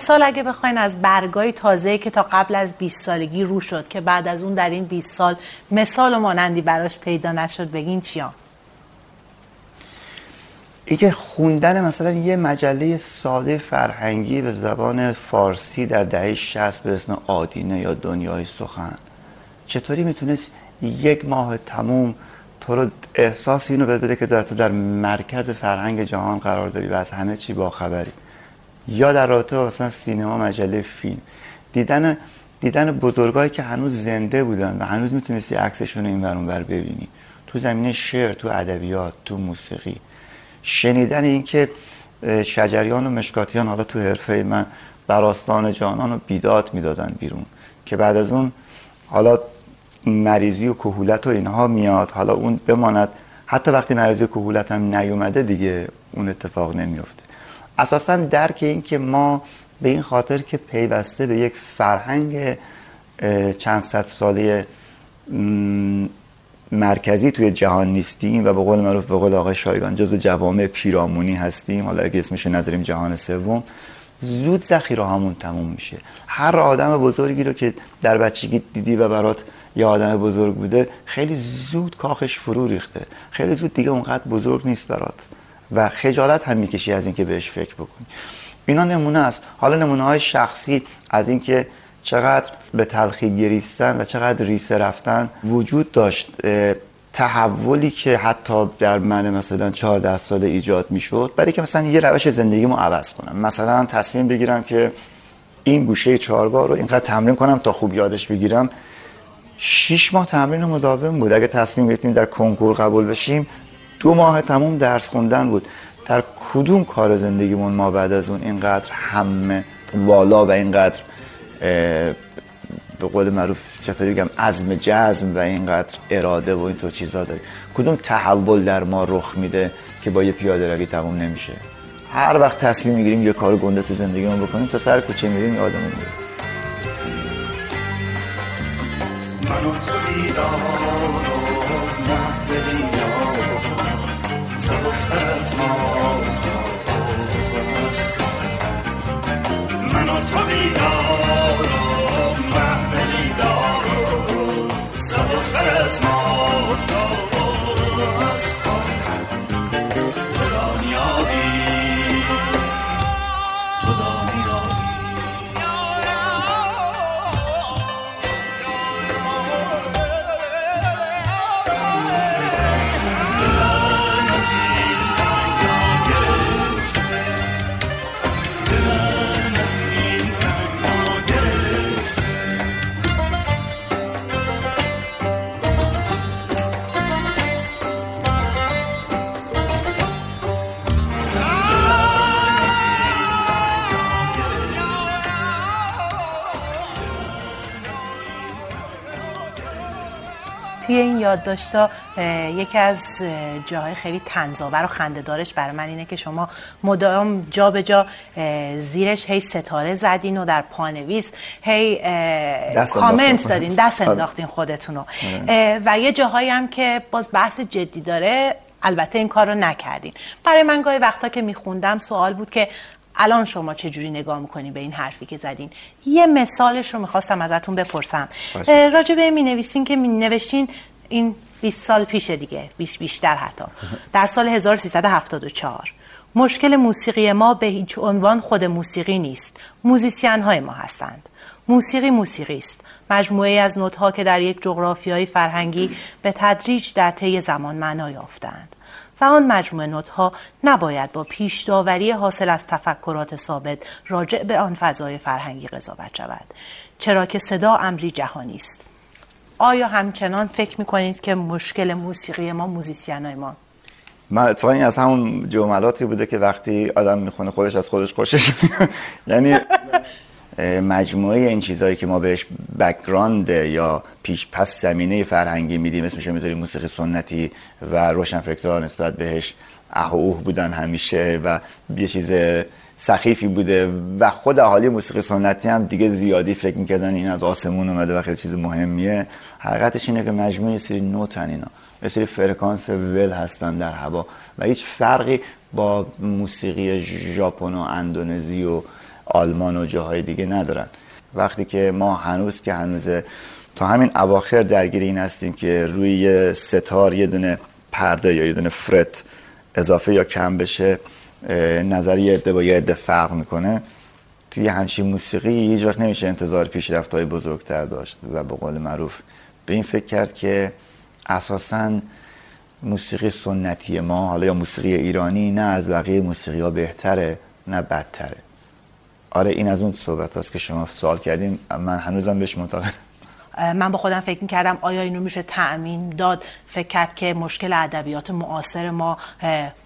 مثال اگه بخواین از برگای تازه که تا قبل از 20 سالگی رو شد که بعد از اون در این 20 سال مثال و مانندی براش پیدا نشد بگین چیا؟ اینکه خوندن مثلا یه مجله ساده فرهنگی به زبان فارسی در دهه 60 به اسم آدینه یا دنیای سخن چطوری می‌تونست یک ماه تموم تو رو احساس اینو بده که در تو در مرکز فرهنگ جهان قرار داری و از همه چی باخبری؟ یا در رابطه با مثلا سینما مجله فیلم. دیدن دیدن بزرگایی که هنوز زنده بودن و هنوز می‌تونستی عکسشون این ور بر ببینی. تو زمینه شعر تو ادبیات تو موسیقی. شنیدن اینکه شجریان و مشکاتیان حالا تو حرفه من براستان جانان و بیداد می‌دادن بیرون. که بعد از اون حالا مریضی و کهولت و اینها میاد. حالا اون بماند. حتی وقتی مریضی و کهولت هم نیومده دیگه اون اتفاق نمیفته اساسا درک این که ما به این خاطر که پیوسته به یک فرهنگ چند صد ساله مرکزی توی جهان نیستیم و به قول معروف به قول آقای شایگان جز جوامع پیرامونی هستیم. حالا اگه اسمش رو نذاریم جهان سوم. زود ذخیره هامون تموم میشه. هر آدم بزرگی رو که در بچگی دیدی و برات یه آدم بزرگ بوده خیلی زود کاخش فرو ریخته. خیلی زود دیگه اونقدر بزرگ نیست برات. و خجالت هم می‌کشی از اینکه بهش فکر بکنی. اینا نمونه است. حالا نمونه های شخصی از اینکه چقدر به تلخی گریستن و چقدر ریسه رفتن وجود داشت. تحولی که حتی در من مثلا 14 ساله ایجاد می‌شد برای که مثلا یه روش زندگیمو عوض کنم. مثلا تصمیم بگیرم که این گوشه چهارگاه رو اینقدر تمرین کنم تا خوب یادش بگیرم. شیش ماه تمرین مداوم بود. اگه تصمیم گرفتیم در کنکور قبول بشیم دو ماه تموم درس خوندن بود. در کدوم کار زندگیمون ما بعد از اون اینقدر همه والا و اینقدر به قول معروف چطوری بگم عزم جزم و اینقدر اراده و اینطور چیزا داریم کدوم تحول در ما رخ میده که با یه پیاده روی تموم نمیشه؟ هر وقت تصمیم می‌گیریم یه کار گنده تو زندگیمون بکنیم تا سر کوچه میریم یادمون میره من توی این یادداشتا یکی از اه، جاهای خیلی تنزآور و خنده‌دارش برای من اینه که شما مدام جا به جا زیرش هی ستاره زدین و در پانویس هی کامنت. دادین دست آره. انداختین خودتونو اه، و یه جاهایی هم که باز بحث جدی داره البته این کار رو نکردین برای من گاهی وقتا که میخوندم سوال بود که الان شما چه جوری نگاه می‌کنین به این حرفی که زدین؟ یه مثالش رو می‌خواستم ازتون بپرسم. راجع به می نویسین که می نوشتین این 20 سال پیشه دیگه بیش بیشتر حتی. در سال 1374 مشکل موسیقی ما به هیچ عنوان خود موسیقی نیست. موزیسین های ما هستند. موسیقی موسیقی است. مجموعه از نوت‌ها که در یک جغرافیای فرهنگی به تدریج در طی زمان معنا یافتند. و آن مجموعه نوت‌ها نباید با پیش داوری حاصل از تفکرات ثابت راجع به آن فضای فرهنگی قضاوت شود. چرا که صدا امری جهانی است. آیا همچنان فکر می‌کنید که مشکل موسیقی ما موزیسین ما؟ من اتفاقا این از همون جملاتی بوده که وقتی آدم می‌خونه خودش از خودش خوشش یعنی مجموعه این چیزهایی که ما بهش background یا پیش پس زمینه فرهنگی میدیم اسمش رو می‌ذاریم موسیقی سنتی و روشنفکرها نسبت بهش اه و اوه بودن همیشه و یه چیز سخیفی بوده و خود اهالی موسیقی سنتی هم دیگه زیادی فکر می‌کردن این از آسمون اومده و خیلی چیز مهمیه. حقیقتش اینه که مجموعه سری نوتن اینا یه سری فرکانس ول هستن در هوا و هیچ فرقی با موسیقی ژاپن و اندونزی و آلمان و جاهای دیگه ندارن. وقتی که ما هنوز که هنوز تا همین اواخر درگیر این هستیم که روی ستار یه دونه پرده یا یه دونه فرت اضافه یا کم بشه اه، نظر یه عده با یه عده فرق می‌کنه. توی همچین موسیقی هیچ وقت نمیشه انتظار پیشرفت های بزرگتر داشت و به قول معروف به این فکر کرد که اساساً موسیقی سنتی ما حالا یا موسیقی ایرانی نه از بقیه موسیقی ها بهتره نه بدتره. آره این از اون صحبت هست که شما سوال کردیم من هنوزم بهش معتقدم. من با خودم فکر می‌کردم آیا اینو میشه تأمین داد فکر کرد که مشکل ادبیات معاصر ما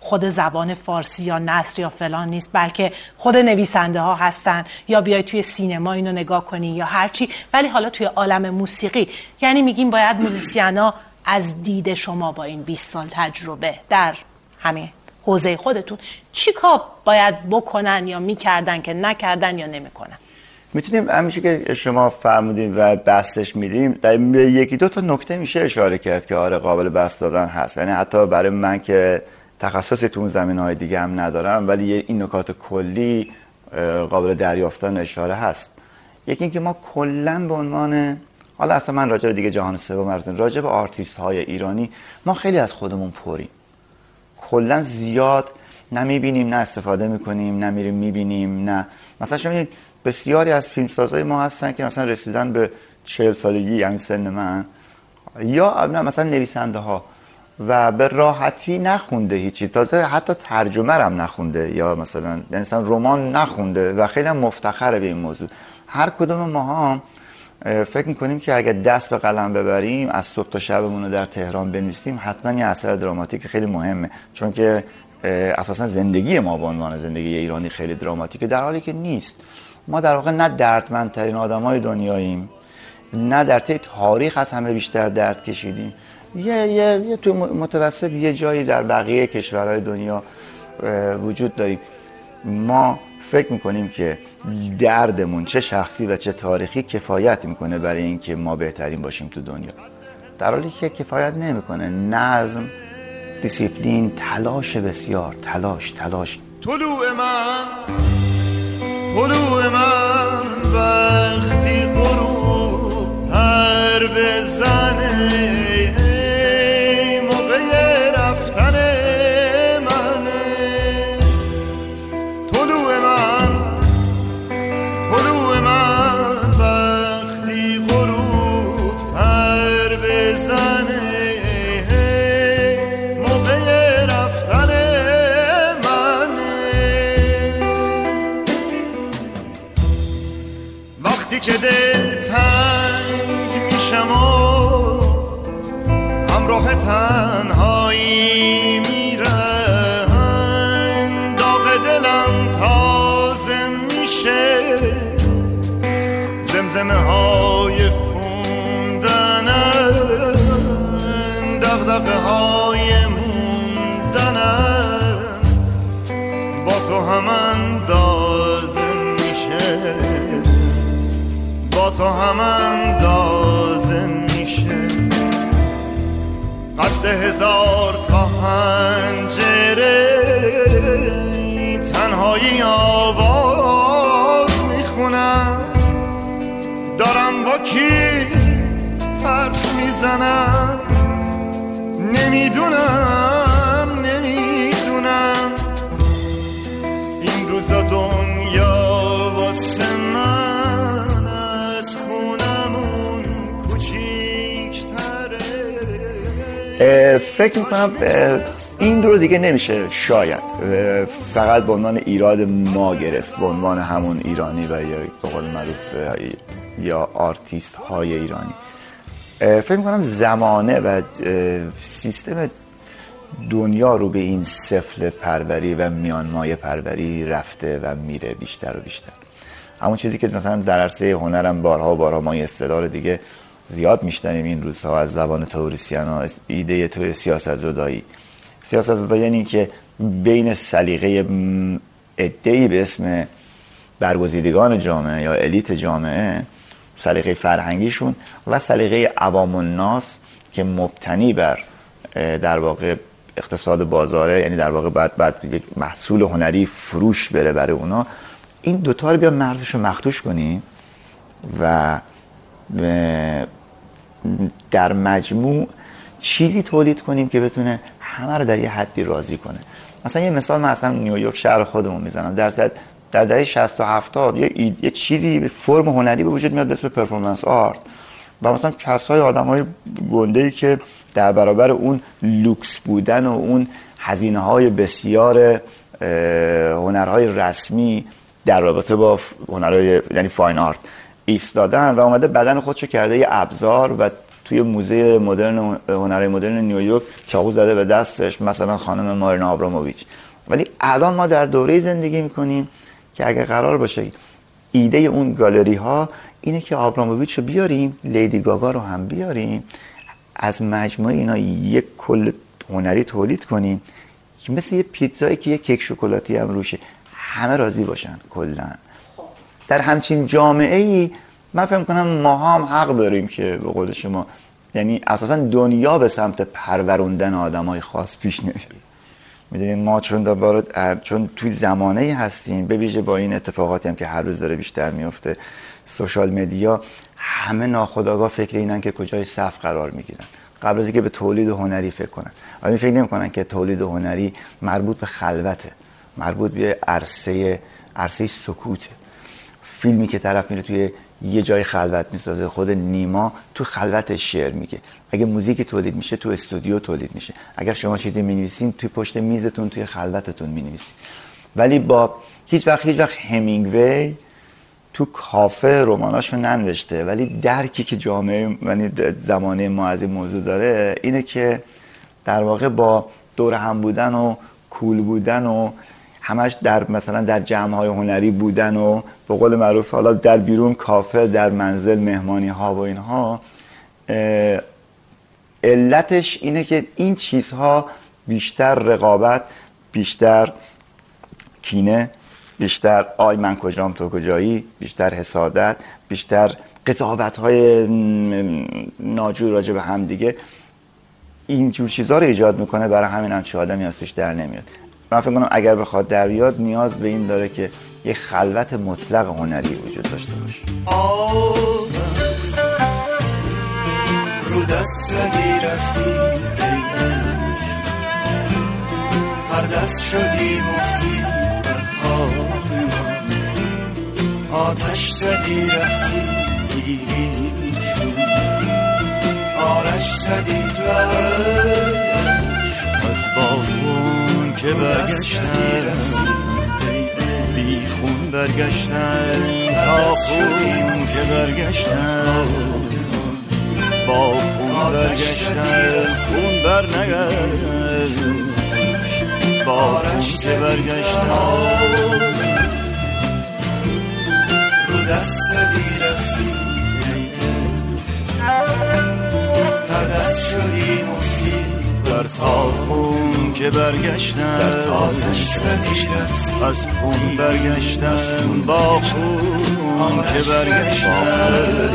خود زبان فارسی یا نصر یا فلان نیست بلکه خود نویسنده ها هستن. یا بیای توی سینما اینو نگاه کنی یا هرچی ولی حالا توی عالم موسیقی یعنی میگیم باید موزیسیانا از دید شما با این 20 سال تجربه در همین حوزه خودتون چی کار باید بکنن یا می‌کردن که نکردن یا نمی‌کنن؟ می‌تونیم همیشه که شما فرمودیم و بسطش میدیم در یکی دو تا نکته میشه اشاره کرد که آره قابل بسط دادن هست. یعنی حتی برای من که تخصصی تو اون زمینه های دیگه هم ندارم ولی این نکات کلی قابل دریافتن اشاره هست. یکی اینکه ما کلا به عنوان حالا اصلا من راجع به دیگه جهان سوم ارزن راجع به آرتیست های ایرانی ما خیلی از خودمون پریم. کلا زیاد نمی‌بینیم نه استفاده می‌کنیم نه میریم می‌بینیم نه. مثلا شما بسیاری از فیلمسازهای ما هستن که مثلا رسیدن به 40 سالگی یعنی سن من. یا مثلا نویسنده ها و به راحتی نخونده هیچی. تازه حتی ترجمه هم نخونده. یا مثلا یعنی مثلا رمان نخونده و خیلی مفتخره به این موضوع. هر کدوم ما فکر می‌کنیم که اگر دست به قلم ببریم از صبح تا شبمون رو در تهران بنویسیم حتما یه اثر دراماتیک خیلی مهمه. چون که اساسا زندگی ما به عنوان زندگی ایرانی خیلی دراماتیکه در حالی که نیست. ما در واقع نه دردمندترین آدمای دنیاییم نه در طی تاریخ از همه بیشتر درد کشیدیم. یه, یه, یه تو متوسط یه جایی در بقیه کشورهای دنیا وجود داریم. ما فکر می‌کنیم که دردمون چه شخصی و چه تاریخی کفایت می‌کنه برای اینکه ما بهترین باشیم تو دنیا. در حالی که کفایت نمی‌کنه. نظم دیسیپلین تلاش بسیار. تلاش تلاش. طلوع من طلوع من وقتی غروب هر بزنه. هم اندازه میشه. قد هزار تا هنجره تنهایی آواز می‌خونم دارم با کی حرف می‌زنم؟ نمی‌دونم. فکر می‌کنم این دور دیگه نمیشه شاید. فقط به عنوان ایراد ما گرفت به عنوان همون ایرانی و یا به قول معروف یا آرتیست های ایرانی فکر می‌کنم زمانه و سیستم دنیا رو به این سفله پروری و میانمایه پروری رفته و میره بیشتر و بیشتر. همون چیزی که مثلا در عرصه هنرم بارها و بارها ما دیگه زیاد میشنویم این روزها از زبان توریسیان ها ایده تو سیاست زدایی سیاست زدایی یعنی که بین سلیقه ادهی به اسم برگزیدگان جامعه یا الیت جامعه سلیقه فرهنگیشون و سلیقه عوام الناس که مبتنی بر در واقع اقتصاد بازاره یعنی در واقع بعد بعد یک محصول هنری فروش بره برای اونا این دوتا رو بیا مرزش رو مخدوش کنیم و در مجموع چیزی تولید کنیم که بتونه همه رو در یه حدی راضی کنه. مثلا یه مثال من اصلا نیویورک شهر خودمون می‌زنم. در در دهه 60 و 70 یه, یه چیزی فرم هنری به وجود میاد به اسم performance art و مثلا کسای آدمای گنده ای که در برابر اون لوکس بودن و اون هزینه های بسیار هنرهای رسمی در رابطه با هنرهای یعنی فاین آرت ایستادن و اومده بدن خودشو کرده یه ابزار و توی موزه مدرن هنرهای مدرن نیویورک چاقو زده به دستش مثلا خانم مارینا آبراموویچ ولی الان ما در دوره زندگی می‌کنیم که اگر قرار باشه ایده اون گالری ها اینه که آبراموویچ رو بیاریم لیدی گاگا رو هم بیاریم از مجموعه اینا یک کل هنری تولید کنیم که مثل یه پیتزایی که یه کیک شکلاتی هم روشه همه راضی باشن کلا. در همچین جامعه ای من فکر کنم ما هم حق داریم که به قول شما یعنی اساسا دنیا به سمت پروروندن آدمای خاص پیش نمیره. می‌دونید ما چون دوباره چون توی زمانه هستیم به ویژه با این اتفاقاتی هم که هر روز داره بیشتر میفته سوشال مدیا همه ناخودآگاه فکر اینن که کجای صف قرار می‌گیرن. قبل از اینکه به تولید هنری فکر کنن. ولی فکر نمی‌کنن که تولید هنری مربوط به خلوته مربوط به عرصه عرصه سکوته. فیلمی که طرف میره توی یه جای خلوت می‌سازه خود نیما تو خلوتش شعر میگه. اگه موزیک تولید میشه تو استودیو تولید میشه. اگر شما چیزی می‌نویسین توی پشت میزتون توی خلوتتون می‌نویسین. ولی با هیچ وقت هیچ وقت همینگوی تو کافه رماناشو ننوشته. ولی درکی که جامعه یعنی زمانه ما از این موضوع داره اینه که در واقع با دور هم بودن و کول بودن و همش در مثلا در جمع های هنری بودن و به قول معروف حالا در بیرون کافه در منزل مهمانی ها و اینها علتش اینه که این چیزها بیشتر رقابت بیشتر کینه بیشتر آی من کجام تو کجایی بیشتر حسادت بیشتر قضاوت های ناجور راجع به هم دیگه اینجور چیزها رو ایجاد می‌کنه برای همین هم چه آدمی توش در نمیاد. من فکر کنم اگر بخواد در بیاد نیاز به این داره که یه خلوت مطلق هنری وجود داشته باشه. رو دست رفتی هر دست شدی مفتی در آتش زدی رفتی دیری شد آرش زدی از بافون که برگشتن. بی خون برگشتن. تا خون که برگشتن. با خون برگشتن. خون بر با خون که برگشتن. رو دست رفتی دست شدی مفتی در تا خون که برگشتن در تازش از خون برگشتن. با خون که برگشتن.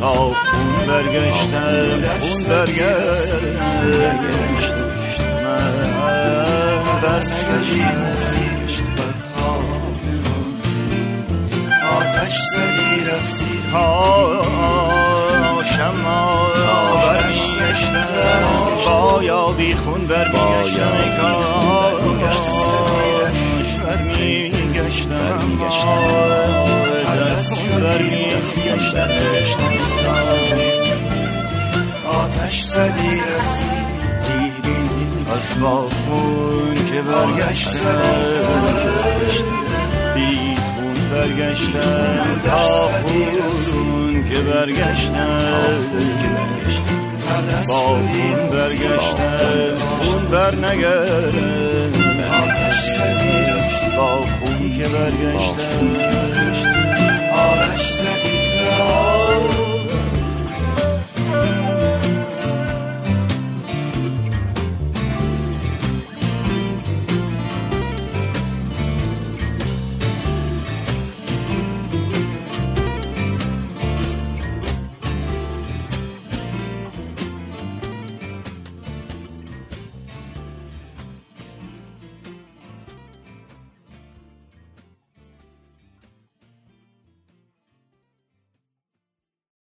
تا خون برگشتن. خون برگشت من دست آتش زدی رفتی ها شما با یا بی خون برمیگشتن کاش. برمیگشتن دست برمیگشتن آتش زدی رفتی از با خون که برگشتن بی خون برگشتن تا خون که برگشتن بازون برگشتن اون بر نگردن با خون که برگشتن آرش زدید را.